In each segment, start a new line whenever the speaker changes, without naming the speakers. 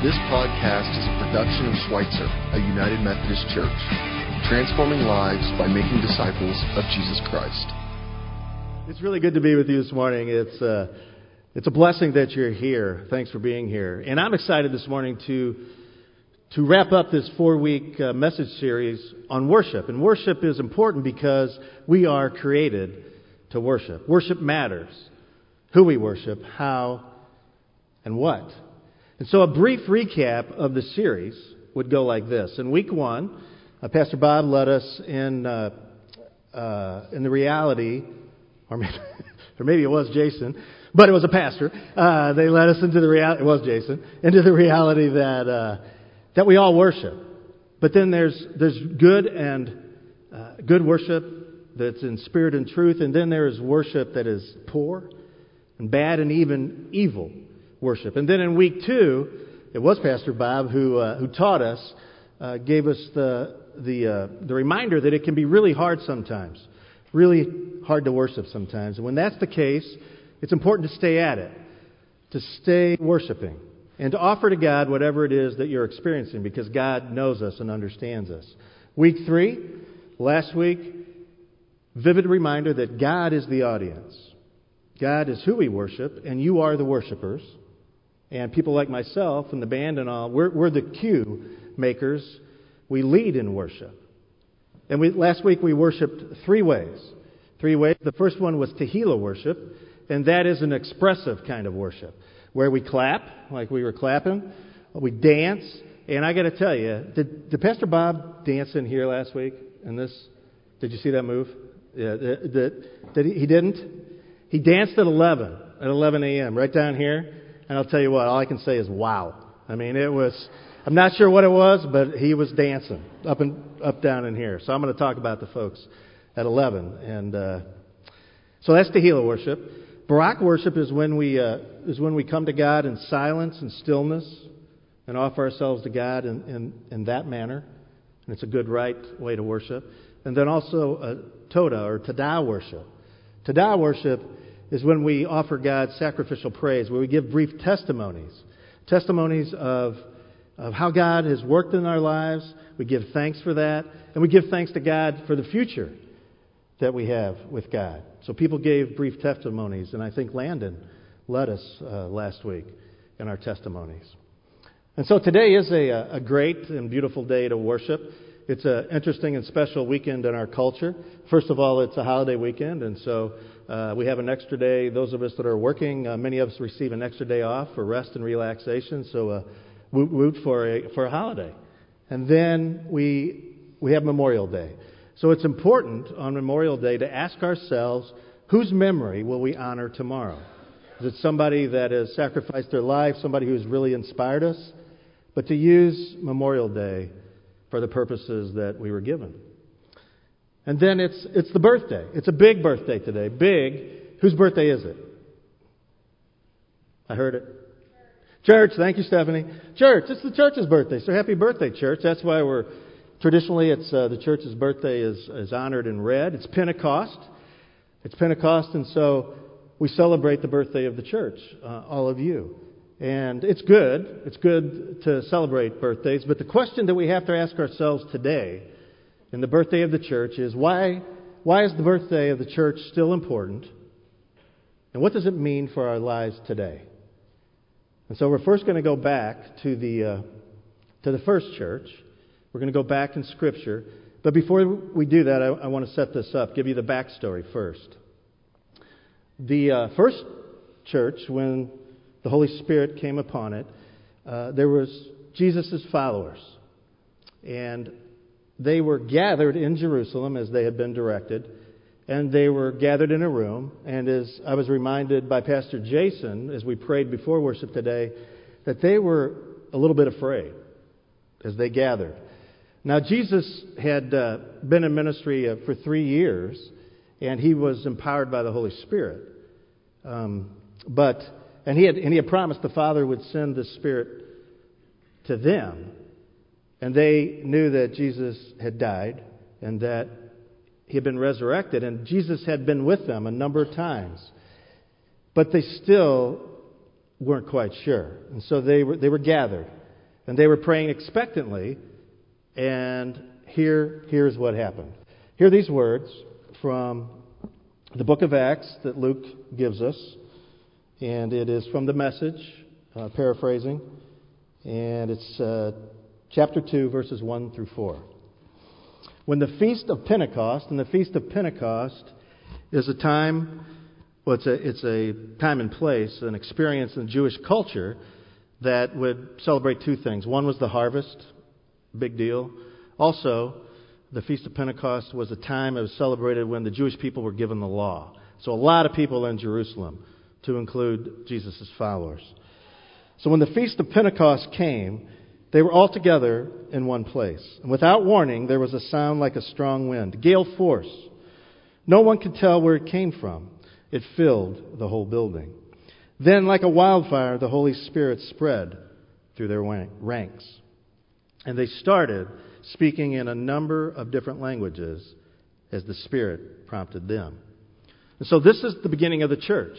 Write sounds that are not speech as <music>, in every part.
This podcast is a production of Schweitzer, a United Methodist Church, transforming lives by making disciples of Jesus Christ.
It's really good to be with you this morning. It's, uh, it's a blessing that you're here. Thanks for being here. And I'm excited this morning to, to wrap up this four week uh, message series on worship. And worship is important because we are created to worship. Worship matters. Who we worship, how, and what. And so a brief recap of the series would go like this. In week one, uh, Pastor Bob led us in, uh, uh, in the reality, or maybe, <laughs> or maybe it was Jason, but it was a pastor. Uh, they led us into the reality, it was Jason, into the reality that, uh, that we all worship. But then there's, there's good and uh, good worship that's in spirit and truth, and then there is worship that is poor and bad and even evil worship. And then in week two, it was Pastor Bob who, uh, who taught us, uh, gave us the, the, uh, the reminder that it can be really hard sometimes, really hard to worship sometimes. And when that's the case, it's important to stay at it, to stay worshiping, and to offer to God whatever it is that you're experiencing because God knows us and understands us. Week three, last week, vivid reminder that God is the audience. God is who we worship, and you are the worshipers. And people like myself and the band and all, we're, we're the cue makers. We lead in worship. And we, last week we worshiped three ways. Three ways. The first one was Tehillah worship, and that is an expressive kind of worship, where we clap, like we were clapping, we dance, and I got to tell you, did, did Pastor Bob dance in here last week? In this, did you see that move? Yeah, did, did he, he didn't. He danced at 11, at 11 a.m. right down here. And I'll tell you what, all I can say is wow. I mean, it was, I'm not sure what it was, but he was dancing up and up, down in here. So I'm going to talk about the folks at 11. And, uh, so that's Tehillah worship. Barak worship is when we, uh, is when we come to God in silence and stillness and offer ourselves to God in, in, in that manner. And it's a good, right way to worship. And then also uh, Toda or Tada worship. Tada worship is when we offer God sacrificial praise, where we give brief testimonies. Testimonies of, of how God has worked in our lives. We give thanks for that. And we give thanks to God for the future that we have with God. So people gave brief testimonies, and I think Landon led us uh, last week in our testimonies. And so today is a, a great and beautiful day to worship. It's an interesting and special weekend in our culture. First of all, it's a holiday weekend, and so uh, we have an extra day. Those of us that are working, uh, many of us receive an extra day off for rest and relaxation. So, uh, woot woot for a for a holiday. And then we we have Memorial Day. So it's important on Memorial Day to ask ourselves, whose memory will we honor tomorrow? Is it somebody that has sacrificed their life, somebody who's really inspired us? But to use Memorial Day for the purposes that we were given. And then it's, it's the birthday. It's a big birthday today. Big. Whose birthday is it? I heard it. Church. Thank you, Stephanie. Church. It's the church's birthday. So happy birthday, church. That's why we're, traditionally, it's, uh, the church's birthday is, is honored in red. It's Pentecost. It's Pentecost, and so we celebrate the birthday of the church, uh, all of you. And it's good. It's good to celebrate birthdays. But the question that we have to ask ourselves today in the birthday of the church is why, why is the birthday of the church still important? And what does it mean for our lives today? And so we're first going to go back to the, uh, to the first church. We're going to go back in Scripture. But before we do that, I, I want to set this up, give you the backstory first. The uh, first church, when the Holy Spirit came upon it, uh, there was Jesus' followers. And they were gathered in Jerusalem as they had been directed, and they were gathered in a room. And as I was reminded by Pastor Jason as we prayed before worship today, that they were a little bit afraid as they gathered. Now, Jesus had uh, been in ministry uh, for three years, and he was empowered by the Holy Spirit. Um, but and he had and he had promised the Father would send the Spirit to them. And they knew that Jesus had died and that he had been resurrected, and Jesus had been with them a number of times. But they still weren't quite sure. And so they were, they were gathered. And they were praying expectantly, and here, here's what happened. Hear these words from the book of Acts that Luke gives us, and it is from the message, uh, paraphrasing, and it's uh, chapter 2, verses 1 through 4. When the Feast of Pentecost, and the Feast of Pentecost is a time, well, it's a, it's a time and place, an experience in Jewish culture that would celebrate two things. One was the harvest, big deal. Also, the Feast of Pentecost was a time it was celebrated when the Jewish people were given the law. So a lot of people in Jerusalem, to include Jesus' followers. So when the Feast of Pentecost came, they were all together in one place. And without warning, there was a sound like a strong wind, gale force. No one could tell where it came from. It filled the whole building. Then, like a wildfire, the Holy Spirit spread through their ranks. And they started speaking in a number of different languages as the Spirit prompted them. And so, this is the beginning of the church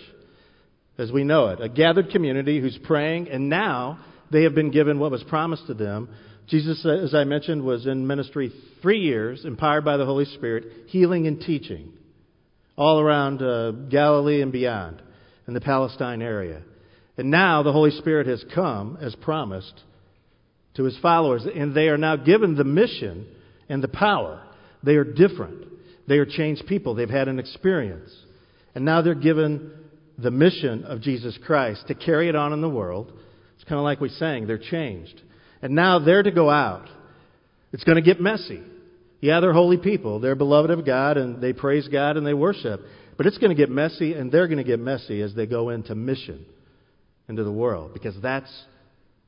as we know it a gathered community who's praying, and now they have been given what was promised to them. Jesus, as I mentioned, was in ministry three years, empowered by the Holy Spirit, healing and teaching all around uh, Galilee and beyond, in the Palestine area. And now the Holy Spirit has come, as promised, to his followers, and they are now given the mission and the power. They are different. They are changed people. They've had an experience. And now they're given the mission of Jesus Christ to carry it on in the world it's kind of like we sang, they're changed. And now they're to go out. It's going to get messy. Yeah, they're holy people. They're beloved of God and they praise God and they worship. But it's going to get messy and they're going to get messy as they go into mission into the world because that's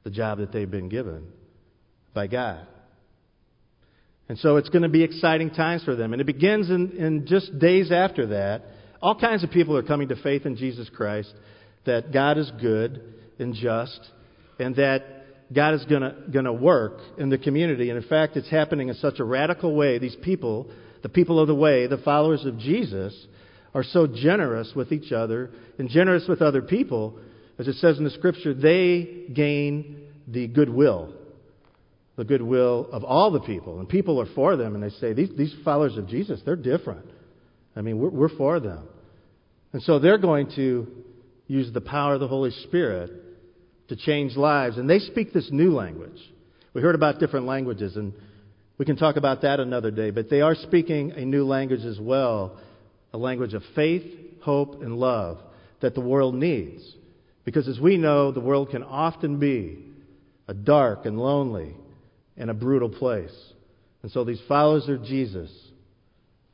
the job that they've been given by God. And so it's going to be exciting times for them. And it begins in, in just days after that. All kinds of people are coming to faith in Jesus Christ, that God is good and just, and that God is going to work in the community. And in fact, it's happening in such a radical way. These people, the people of the way, the followers of Jesus, are so generous with each other and generous with other people. As it says in the scripture, they gain the goodwill, the goodwill of all the people. And people are for them, and they say, These, these followers of Jesus, they're different. I mean, we're, we're for them. And so they're going to use the power of the Holy Spirit to change lives. And they speak this new language. We heard about different languages, and we can talk about that another day. But they are speaking a new language as well a language of faith, hope, and love that the world needs. Because as we know, the world can often be a dark and lonely and a brutal place. And so these followers of Jesus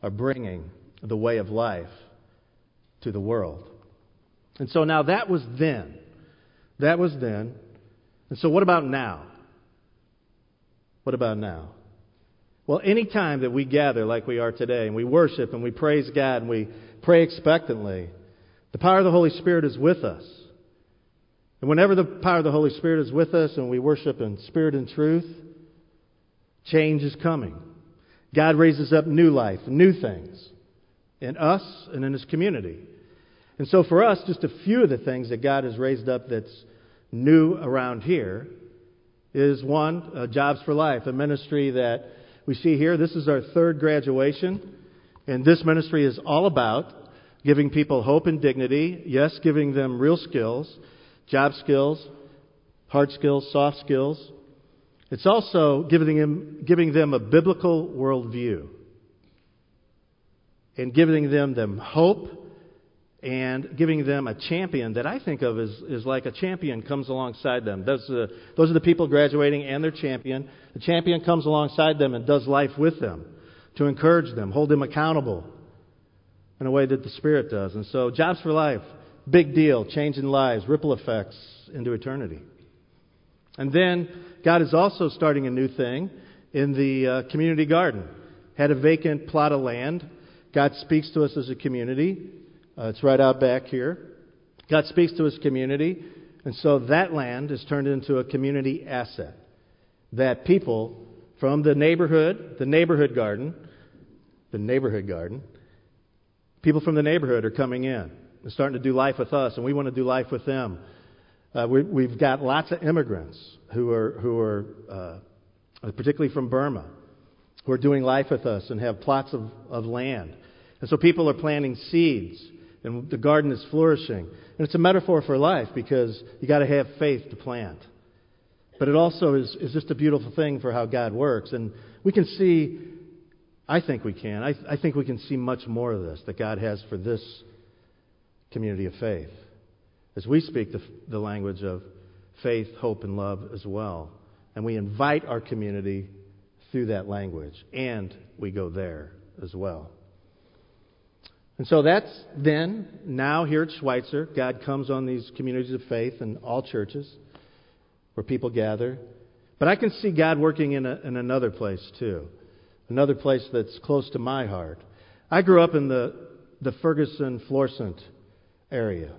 are bringing the way of life to the world. And so now that was then. That was then. And so, what about now? What about now? Well, any time that we gather like we are today and we worship and we praise God and we pray expectantly, the power of the Holy Spirit is with us. And whenever the power of the Holy Spirit is with us and we worship in spirit and truth, change is coming. God raises up new life, new things in us and in His community. And so for us, just a few of the things that God has raised up that's new around here is one, uh, Jobs for Life, a ministry that we see here. This is our third graduation, and this ministry is all about giving people hope and dignity. Yes, giving them real skills, job skills, hard skills, soft skills. It's also giving them, giving them a biblical worldview and giving them, them hope and giving them a champion that I think of as, as like a champion comes alongside them. Those, uh, those are the people graduating and their champion. The champion comes alongside them and does life with them to encourage them, hold them accountable in a way that the Spirit does. And so, Jobs for Life, big deal, changing lives, ripple effects into eternity. And then, God is also starting a new thing in the uh, community garden. Had a vacant plot of land. God speaks to us as a community uh, it's right out back here. God speaks to his community, and so that land is turned into a community asset. That people from the neighborhood, the neighborhood garden, the neighborhood garden, people from the neighborhood are coming in and starting to do life with us, and we want to do life with them. Uh, we, have got lots of immigrants who are, who are uh, particularly from Burma, who are doing life with us and have plots of, of land. And so people are planting seeds, and the garden is flourishing. And it's a metaphor for life because you got to have faith to plant. But it also is, is just a beautiful thing for how God works. And we can see, I think we can, I, I think we can see much more of this that God has for this community of faith as we speak the, the language of faith, hope, and love as well. And we invite our community through that language, and we go there as well. And so that's then, now here at Schweitzer, God comes on these communities of faith and all churches where people gather. But I can see God working in, a, in another place too, another place that's close to my heart. I grew up in the, the Ferguson Florissant area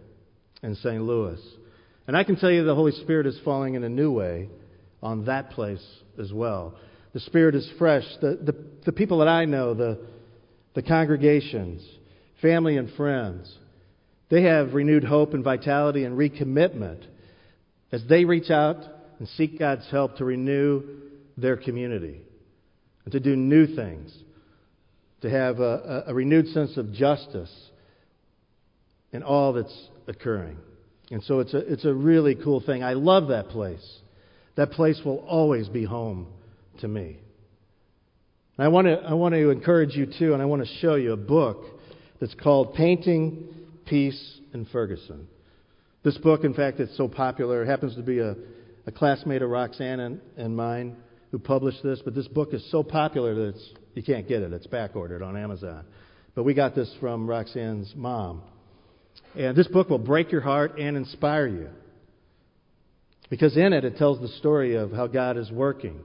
in St. Louis. And I can tell you the Holy Spirit is falling in a new way on that place as well. The Spirit is fresh. The, the, the people that I know, the, the congregations, family and friends, they have renewed hope and vitality and recommitment as they reach out and seek God's help to renew their community and to do new things, to have a, a, renewed sense of justice in all that's occurring. And so it's a, it's a really cool thing. I love that place. That place will always be home to me. And I want to, I want to encourage you too, and I want to show you a book that's called Painting Peace in Ferguson. This book, in fact, it's so popular. It happens to be a, a classmate of Roxanne and, and mine who published this, but this book is so popular that it's, you can't get it. It's back ordered on Amazon. But we got this from Roxanne's mom. And this book will break your heart and inspire you. Because in it, it tells the story of how God is working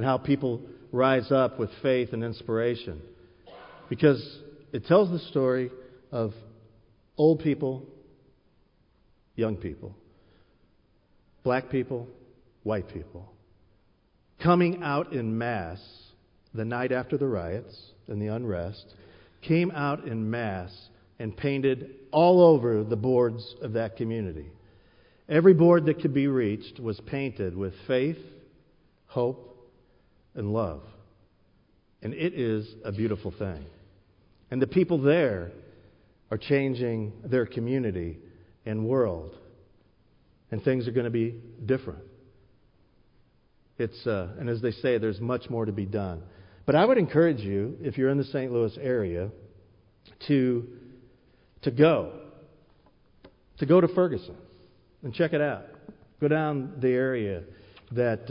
and how people rise up with faith and inspiration. Because it tells the story of old people, young people, black people, white people, coming out in mass the night after the riots and the unrest, came out in mass and painted all over the boards of that community. Every board that could be reached was painted with faith, hope, and love. And it is a beautiful thing. And the people there are changing their community and world. And things are going to be different. It's, uh, and as they say, there's much more to be done. But I would encourage you, if you're in the St. Louis area, to to go. To go to Ferguson and check it out. Go down the area that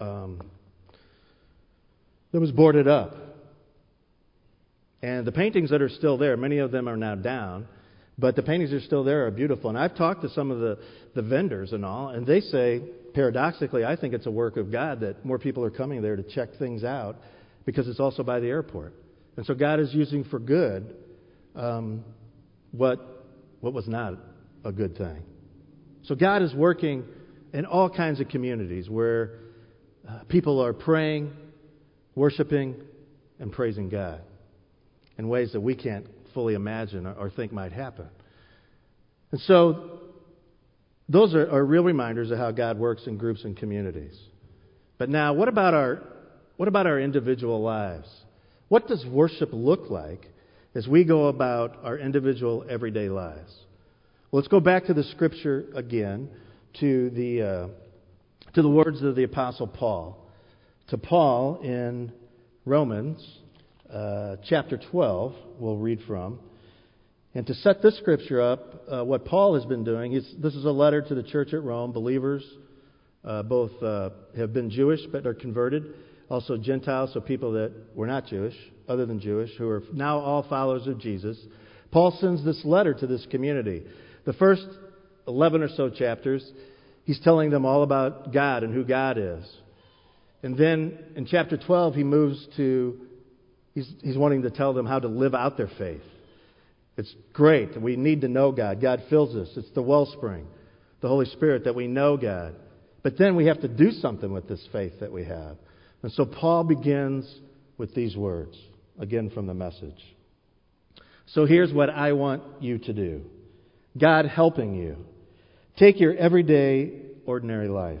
uh, um, that was boarded up. And the paintings that are still there, many of them are now down, but the paintings that are still there are beautiful. And I've talked to some of the, the vendors and all, and they say, paradoxically, I think it's a work of God that more people are coming there to check things out because it's also by the airport. And so God is using for good um, what, what was not a good thing. So God is working in all kinds of communities where uh, people are praying, worshiping, and praising God in ways that we can't fully imagine or, think might happen. And so those are, are real reminders of how God works in groups and communities. But now, what about our, what about our individual lives? What does worship look like as we go about our individual everyday lives. Well, let's go back to the scripture again, to the, uh, to the words of the Apostle Paul. To Paul in Romans uh, chapter 12, we'll read from. And to set this scripture up, uh, what Paul has been doing, this is a letter to the church at Rome. Believers, uh, both uh, have been Jewish but are converted, also Gentiles, so people that were not Jewish, other than Jewish, who are now all followers of Jesus. Paul sends this letter to this community. The first 11 or so chapters, he's telling them all about God and who God is. And then in chapter 12, he moves to, he's, he's wanting to tell them how to live out their faith. It's great. We need to know God. God fills us. It's the wellspring, the Holy Spirit, that we know God. But then we have to do something with this faith that we have. And so Paul begins with these words again from the message. So here's what I want you to do God helping you Take your everyday, ordinary life.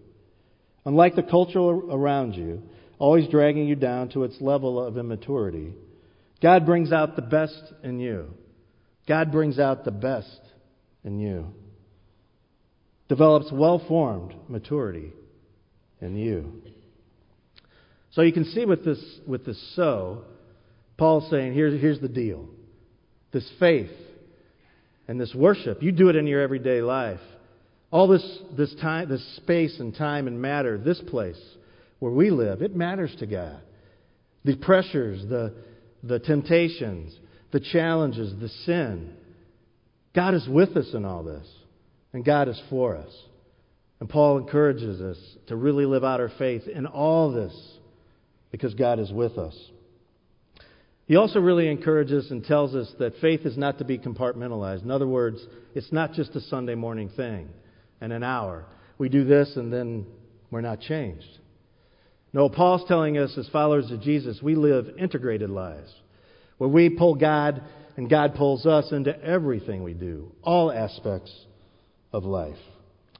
Unlike the culture around you, always dragging you down to its level of immaturity, God brings out the best in you. God brings out the best in you. Develops well formed maturity in you. So you can see with this, with this so, Paul's saying, here's, here's the deal. This faith and this worship, you do it in your everyday life. All this, this time, this space and time and matter, this place where we live, it matters to God. The pressures, the, the temptations, the challenges, the sin. God is with us in all this, and God is for us. And Paul encourages us to really live out our faith in all this because God is with us. He also really encourages and tells us that faith is not to be compartmentalized. In other words, it's not just a Sunday morning thing and an hour. We do this and then we're not changed. No, Paul's telling us as followers of Jesus, we live integrated lives where we pull God and God pulls us into everything we do, all aspects of life.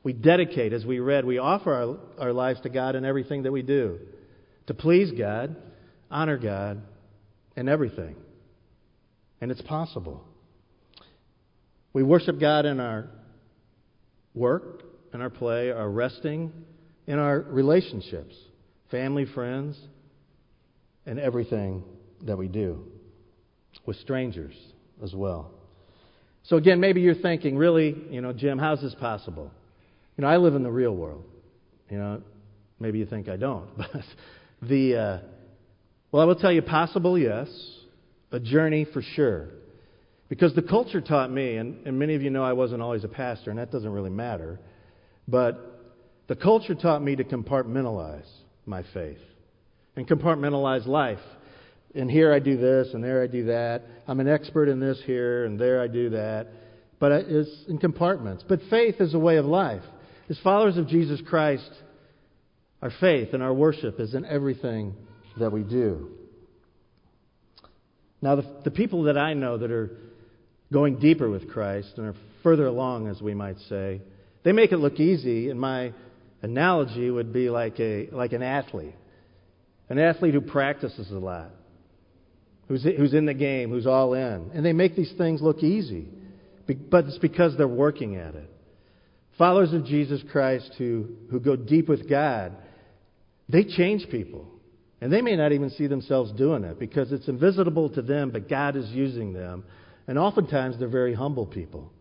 We dedicate, as we read, we offer our, our lives to God in everything that we do to please God, honor God, and everything. And it's possible. We worship God in our work, in our play, our resting, in our relationships, family, friends, and everything that we do, with strangers as well. So, again, maybe you're thinking, really, you know, Jim, how's this possible? You know, I live in the real world. You know, maybe you think I don't, <laughs> but the, uh, well, I will tell you, possible, yes, a journey for sure. Because the culture taught me, and, and many of you know I wasn't always a pastor, and that doesn't really matter, but the culture taught me to compartmentalize my faith and compartmentalize life. And here I do this, and there I do that. I'm an expert in this here, and there I do that. But it's in compartments. But faith is a way of life. As followers of Jesus Christ, our faith and our worship is in everything that we do. Now, the, the people that I know that are going deeper with Christ and are further along, as we might say, they make it look easy. And my analogy would be like, a, like an athlete an athlete who practices a lot, who's, who's in the game, who's all in. And they make these things look easy, but it's because they're working at it. Followers of Jesus Christ who, who go deep with God, they change people. And they may not even see themselves doing it because it's invisible to them, but God is using them and oftentimes they're very humble people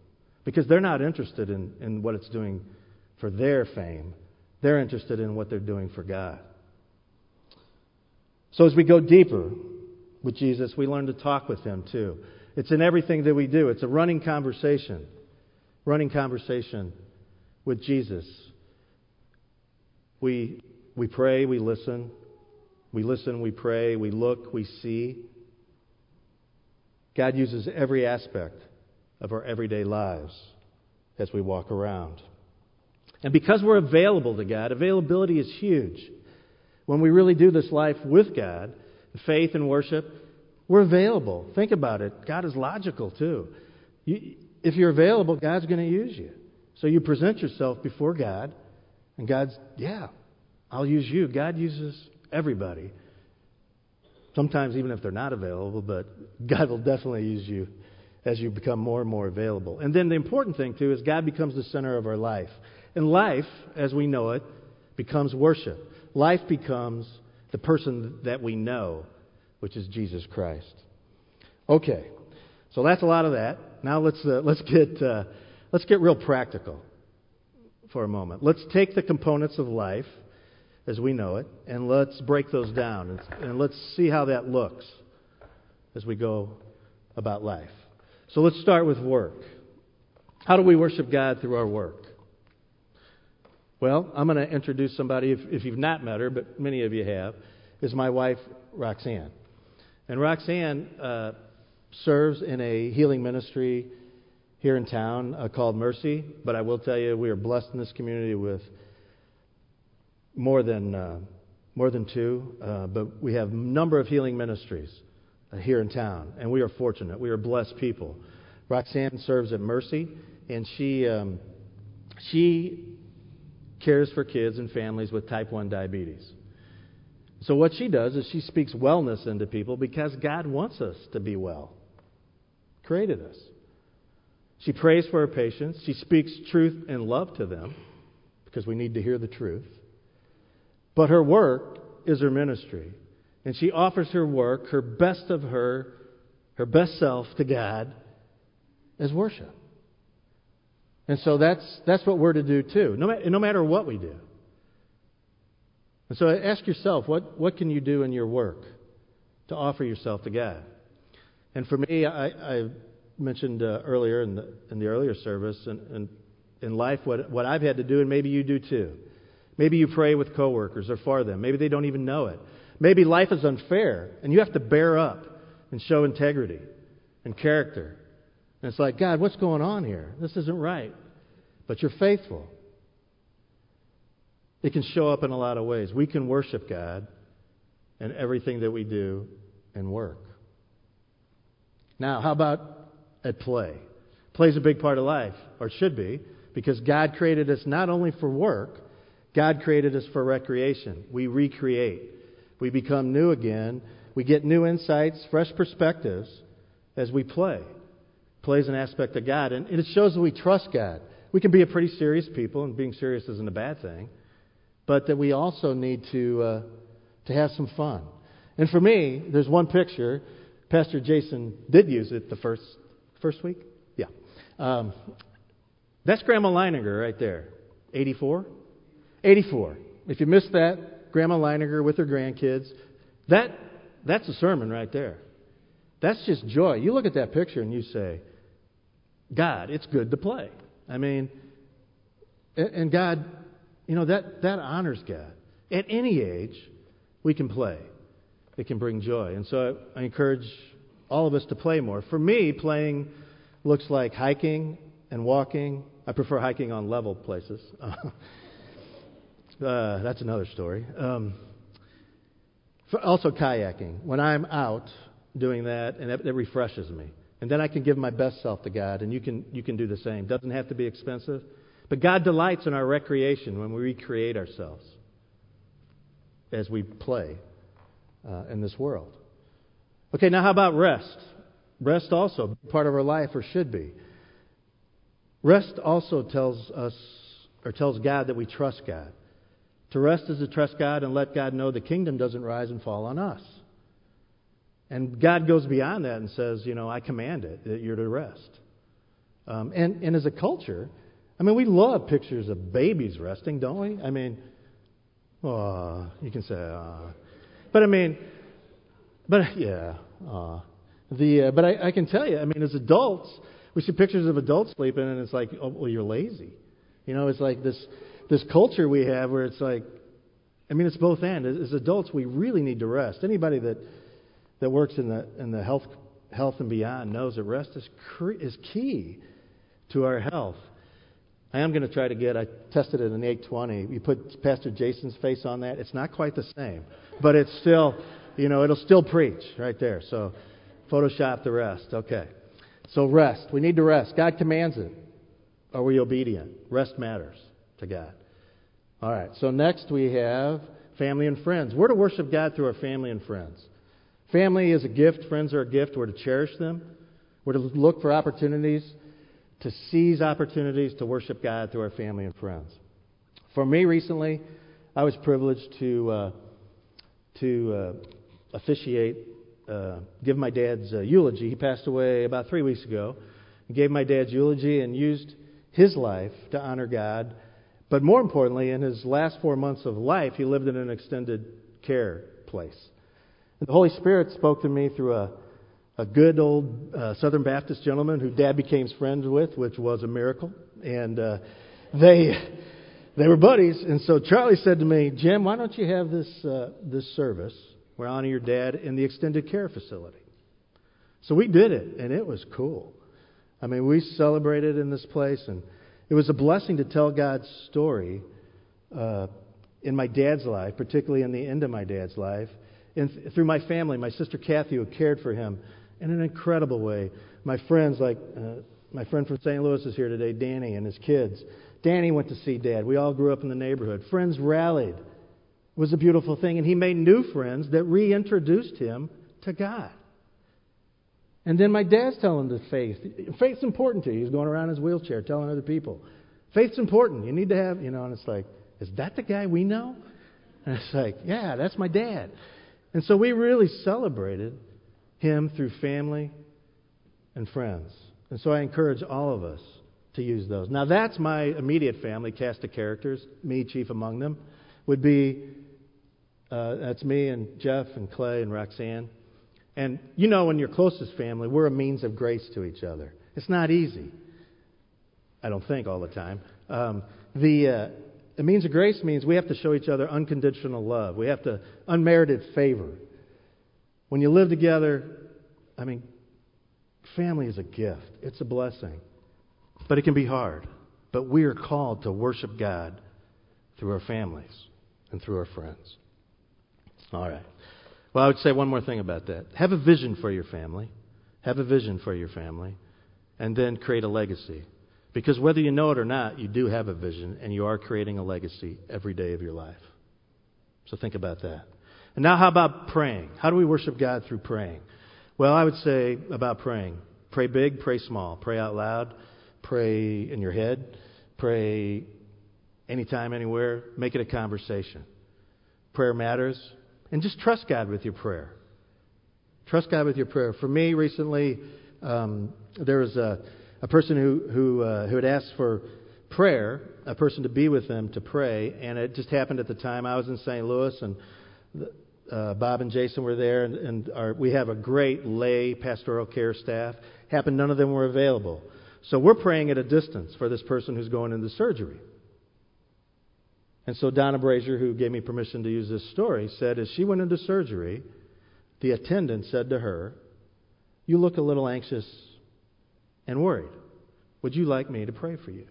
because they're not interested in, in what it's doing for their fame. They're interested in what they're doing for God. So as we go deeper with Jesus, we learn to talk with Him too. It's in everything that we do, it's a running conversation. Running conversation with Jesus. We, we pray, we listen. We listen, we pray, we look, we see. God uses every aspect of our everyday lives as we walk around. And because we're available to God, availability is huge. When we really do this life with God, faith and worship, we're available. Think about it. God is logical, too. You, if you're available, God's going to use you. So you present yourself before God, and God's, yeah, I'll use you. God uses everybody. Sometimes even if they're not available, but God will definitely use you as you become more and more available. And then the important thing, too, is God becomes the center of our life. And life, as we know it, becomes worship. Life becomes the person that we know, which is Jesus Christ. Okay, so that's a lot of that. Now let's, uh, let's, get, uh, let's get real practical for a moment. Let's take the components of life as we know it, and let's break those down and, and let's see how that looks as we go about life. So let's start with work. How do we worship God through our work? Well, I'm going to introduce somebody, if, if you've not met her, but many of you have, is my wife, Roxanne. And Roxanne uh, serves in a healing ministry here in town uh, called Mercy. But I will tell you, we are blessed in this community with more than, uh, more than two. Uh, but we have a number of healing ministries uh, here in town. And we are fortunate. We are blessed people. Roxanne serves at Mercy, and she, um, she cares for kids and families with type 1 diabetes. So, what she does is she speaks wellness into people because God wants us to be well, created us. She prays for her patients. She speaks truth and love to them because we need to hear the truth. But her work is her ministry. And she offers her work, her best of her, her best self to God as worship. And so that's, that's what we're to do too, no, no matter what we do. And so ask yourself, what, what can you do in your work to offer yourself to God? And for me, I, I mentioned uh, earlier in the, in the earlier service, and, and in life, what, what I've had to do, and maybe you do too. Maybe you pray with coworkers or for them. Maybe they don't even know it. Maybe life is unfair, and you have to bear up and show integrity and character and it's like, God, what's going on here? This isn't right. But you're faithful. It can show up in a lot of ways. We can worship God in everything that we do and work. Now, how about at play? Play's a big part of life, or should be, because God created us not only for work, God created us for recreation. We recreate. We become new again. We get new insights, fresh perspectives as we play plays an aspect of God. And it shows that we trust God. We can be a pretty serious people, and being serious isn't a bad thing, but that we also need to, uh, to have some fun. And for me, there's one picture. Pastor Jason did use it the first, first week? Yeah. Um, that's Grandma Leininger right there. 84? 84. If you missed that, Grandma Leininger with her grandkids, that, that's a sermon right there. That's just joy. You look at that picture and you say, God, it's good to play. I mean, and God, you know, that, that honors God. At any age, we can play. It can bring joy. And so I, I encourage all of us to play more. For me, playing looks like hiking and walking. I prefer hiking on level places. <laughs> uh, that's another story. Um, also, kayaking. When I'm out doing that, and it, it refreshes me. And then I can give my best self to God, and you can, you can do the same. Doesn't have to be expensive. But God delights in our recreation when we recreate ourselves as we play uh, in this world. Okay, now how about rest? Rest also, part of our life, or should be. Rest also tells us, or tells God that we trust God. To rest is to trust God and let God know the kingdom doesn't rise and fall on us. And God goes beyond that and says, you know, I command it that you're to rest. Um, and, and as a culture, I mean, we love pictures of babies resting, don't we? I mean, oh, you can say, uh, but I mean, but yeah, uh, the uh, but I, I can tell you, I mean, as adults, we see pictures of adults sleeping, and it's like, oh, well, you're lazy. You know, it's like this this culture we have where it's like, I mean, it's both and. As, adults, we really need to rest. Anybody that that works in the, in the health, health and beyond knows that rest is, is key to our health. I am going to try to get, I tested it in 820. You put Pastor Jason's face on that. It's not quite the same, but it's still, you know, it'll still preach right there. So Photoshop the rest. Okay. So rest. We need to rest. God commands it. Are we obedient? Rest matters to God. All right. So next we have family and friends. We're to worship God through our family and friends. Family is a gift, friends are a gift. We're to cherish them. We're to look for opportunities, to seize opportunities to worship God through our family and friends. For me recently, I was privileged to, uh, to uh, officiate, uh, give my dad's uh, eulogy. He passed away about three weeks ago. Gave my dad's eulogy and used his life to honor God. But more importantly, in his last four months of life, he lived in an extended care place. And The Holy Spirit spoke to me through a, a good old uh, Southern Baptist gentleman who Dad became friends with, which was a miracle. And uh, they they were buddies. And so Charlie said to me, Jim, why don't you have this, uh, this service where I honor your dad in the extended care facility? So we did it, and it was cool. I mean, we celebrated in this place, and it was a blessing to tell God's story uh, in my dad's life, particularly in the end of my dad's life, and th- through my family, my sister Kathy, who cared for him in an incredible way. My friends, like uh, my friend from St. Louis, is here today, Danny, and his kids. Danny went to see Dad. We all grew up in the neighborhood. Friends rallied. It was a beautiful thing, and he made new friends that reintroduced him to God. And then my dad's telling the faith. Faith's important to you. He's going around in his wheelchair telling other people. Faith's important. You need to have, you know, and it's like, is that the guy we know? And it's like, yeah, that's my dad. And so we really celebrated him through family and friends. And so I encourage all of us to use those. Now, that's my immediate family, cast of characters, me chief among them, would be uh, that's me and Jeff and Clay and Roxanne. And you know, in your closest family, we're a means of grace to each other. It's not easy. I don't think all the time. Um, the, uh, the means of grace means we have to show each other unconditional love. We have to unmerited favor. When you live together, I mean, family is a gift. It's a blessing. But it can be hard. But we are called to worship God through our families and through our friends. All right. Well, I would say one more thing about that. Have a vision for your family. Have a vision for your family. And then create a legacy. Because whether you know it or not, you do have a vision and you are creating a legacy every day of your life. So think about that. And now, how about praying? How do we worship God through praying? Well, I would say about praying pray big, pray small, pray out loud, Pray in your head. Pray anytime, anywhere. Make it a conversation. Prayer matters. And just trust God with your prayer. Trust God with your prayer. For me, recently, um, there was a, a person who, who, uh, who had asked for prayer, a person to be with them to pray, and it just happened at the time I was in St. Louis, and uh, Bob and Jason were there, and, and our, we have a great lay pastoral care staff. Happened none of them were available. So we're praying at a distance for this person who's going into surgery. And so Donna Brazier, who gave me permission to use this story, said as she went into surgery, the attendant said to her, You look a little anxious and worried. Would you like me to pray for you?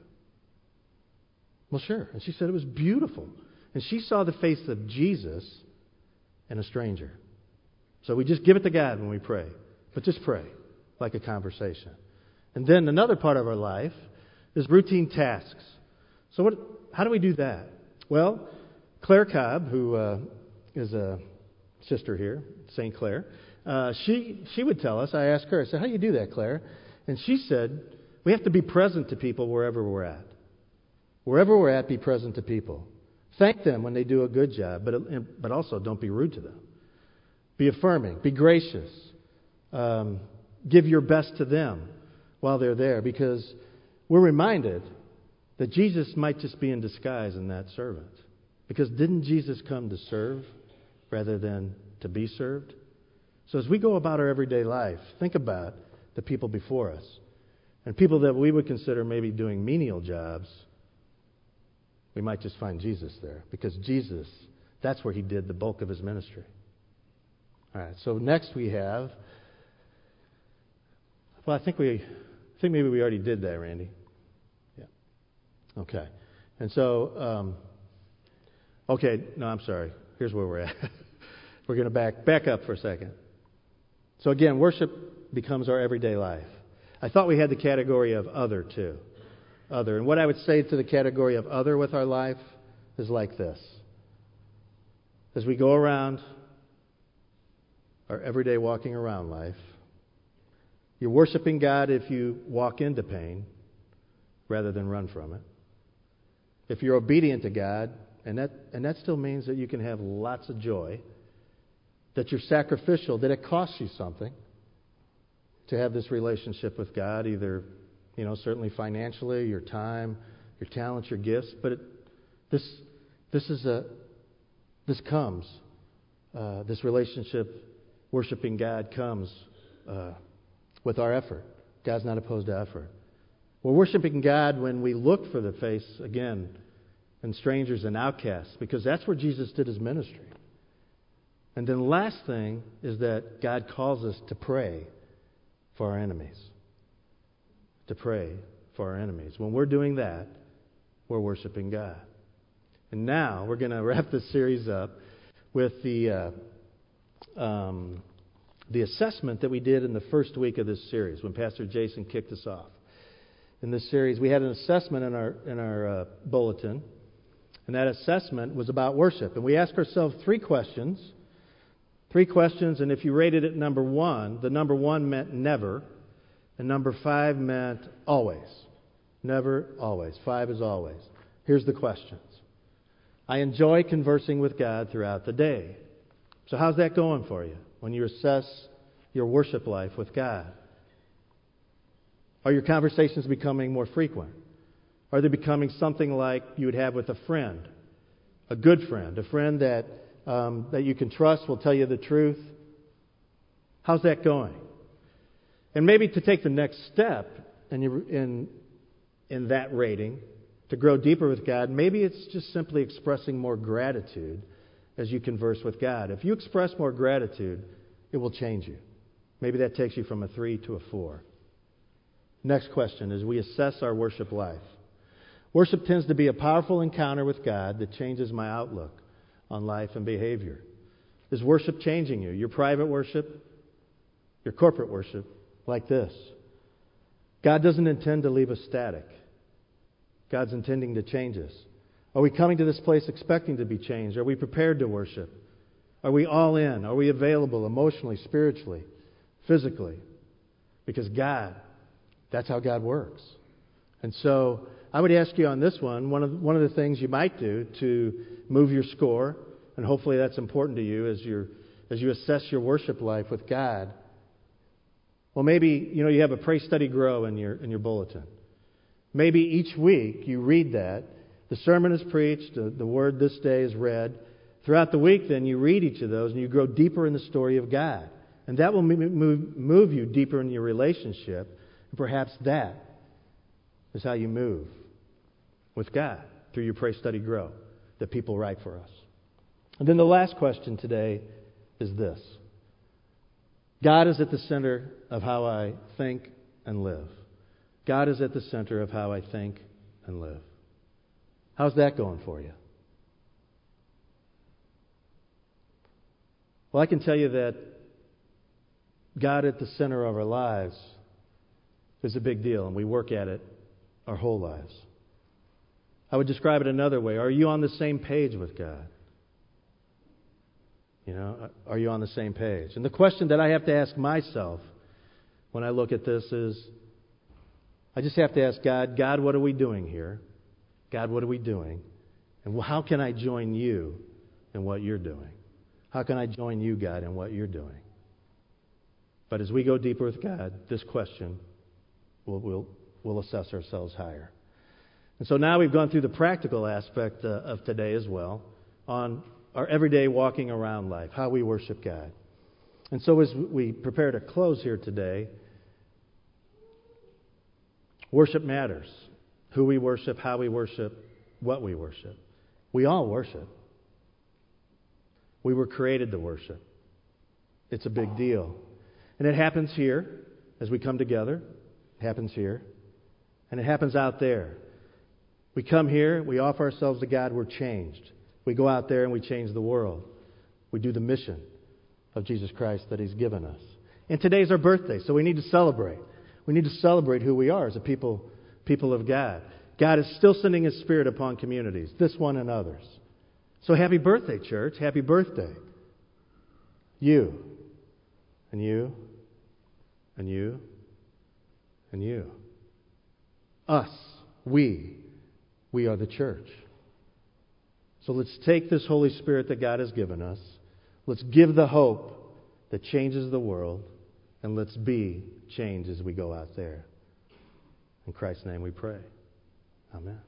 Well, sure. And she said it was beautiful. And she saw the face of Jesus in a stranger. So we just give it to God when we pray. But just pray like a conversation. And then another part of our life is routine tasks. So, what, how do we do that? Well, Claire Cobb, who uh, is a sister here, St. Clair, uh, she, she would tell us, I asked her, I said, How do you do that, Claire? And she said, We have to be present to people wherever we're at. Wherever we're at, be present to people. Thank them when they do a good job, but, but also don't be rude to them. Be affirming, be gracious, um, give your best to them while they're there because we're reminded that Jesus might just be in disguise in that servant. Because didn't Jesus come to serve rather than to be served? So as we go about our everyday life, think about the people before us and people that we would consider maybe doing menial jobs. We might just find Jesus there because Jesus, that's where he did the bulk of his ministry. All right, so next we have, well, I think we I think maybe we already did that, Randy. Okay. And so, um, okay, no, I'm sorry. Here's where we're at. <laughs> we're going to back, back up for a second. So, again, worship becomes our everyday life. I thought we had the category of other, too. Other. And what I would say to the category of other with our life is like this. As we go around our everyday walking around life, you're worshiping God if you walk into pain rather than run from it. If you're obedient to God, and that, and that still means that you can have lots of joy, that you're sacrificial, that it costs you something to have this relationship with God, either, you know, certainly financially, your time, your talents, your gifts, but it, this, this is a, this comes, uh, this relationship, worshiping God comes uh, with our effort. God's not opposed to effort. We're worshiping God when we look for the face, again, in strangers and outcasts because that's where Jesus did his ministry. And then the last thing is that God calls us to pray for our enemies. To pray for our enemies. When we're doing that, we're worshiping God. And now we're going to wrap this series up with the, uh, um, the assessment that we did in the first week of this series when Pastor Jason kicked us off. In this series, we had an assessment in our, in our uh, bulletin, and that assessment was about worship. And we asked ourselves three questions. Three questions, and if you rated it number one, the number one meant never, and number five meant always. Never, always. Five is always. Here's the questions I enjoy conversing with God throughout the day. So, how's that going for you when you assess your worship life with God? Are your conversations becoming more frequent? Are they becoming something like you would have with a friend? A good friend, a friend that, um, that you can trust will tell you the truth? How's that going? And maybe to take the next step in, in, in that rating, to grow deeper with God, maybe it's just simply expressing more gratitude as you converse with God. If you express more gratitude, it will change you. Maybe that takes you from a three to a four. Next question is we assess our worship life. Worship tends to be a powerful encounter with God that changes my outlook on life and behavior. Is worship changing you? Your private worship, your corporate worship, like this. God doesn't intend to leave us static. God's intending to change us? Are we coming to this place expecting to be changed? Are we prepared to worship? Are we all in? Are we available emotionally, spiritually, physically? Because God, that's how God works. And so I would ask you on this one, one of, one of the things you might do to move your score, and hopefully that's important to you as, you as you assess your worship life with God. Well, maybe you know you have a pray, study, grow in your in your bulletin. Maybe each week you read that. The sermon is preached, the, the word this day is read. Throughout the week, then, you read each of those and you grow deeper in the story of God. And that will move, move you deeper in your relationship. And perhaps that is how you move with God through your pray, study, grow that people write for us. And then the last question today is this God is at the center of how I think and live. God is at the center of how I think and live. How's that going for you? Well, I can tell you that God at the center of our lives is a big deal, and we work at it our whole lives. I would describe it another way. Are you on the same page with God? You know, are you on the same page? And the question that I have to ask myself when I look at this is I just have to ask God, God, what are we doing here? God, what are we doing? And how can I join you in what you're doing? How can I join you, God, in what you're doing? But as we go deeper with God, this question will will will assess ourselves higher. And so now we've gone through the practical aspect uh, of today as well on our everyday walking around life, how we worship God. And so as we prepare to close here today, Worship matters. Who we worship, how we worship, what we worship. We all worship. We were created to worship. It's a big deal. And it happens here as we come together. It happens here. And it happens out there. We come here, we offer ourselves to God, we're changed. We go out there and we change the world. We do the mission of Jesus Christ that He's given us. And today's our birthday, so we need to celebrate. We need to celebrate who we are as a people, people of God. God is still sending His Spirit upon communities, this one and others. So happy birthday, church. Happy birthday. You, and you, and you, and you. Us, we, we are the church. So let's take this Holy Spirit that God has given us. Let's give the hope that changes the world, and let's be change as we go out there. In Christ's name we pray. Amen.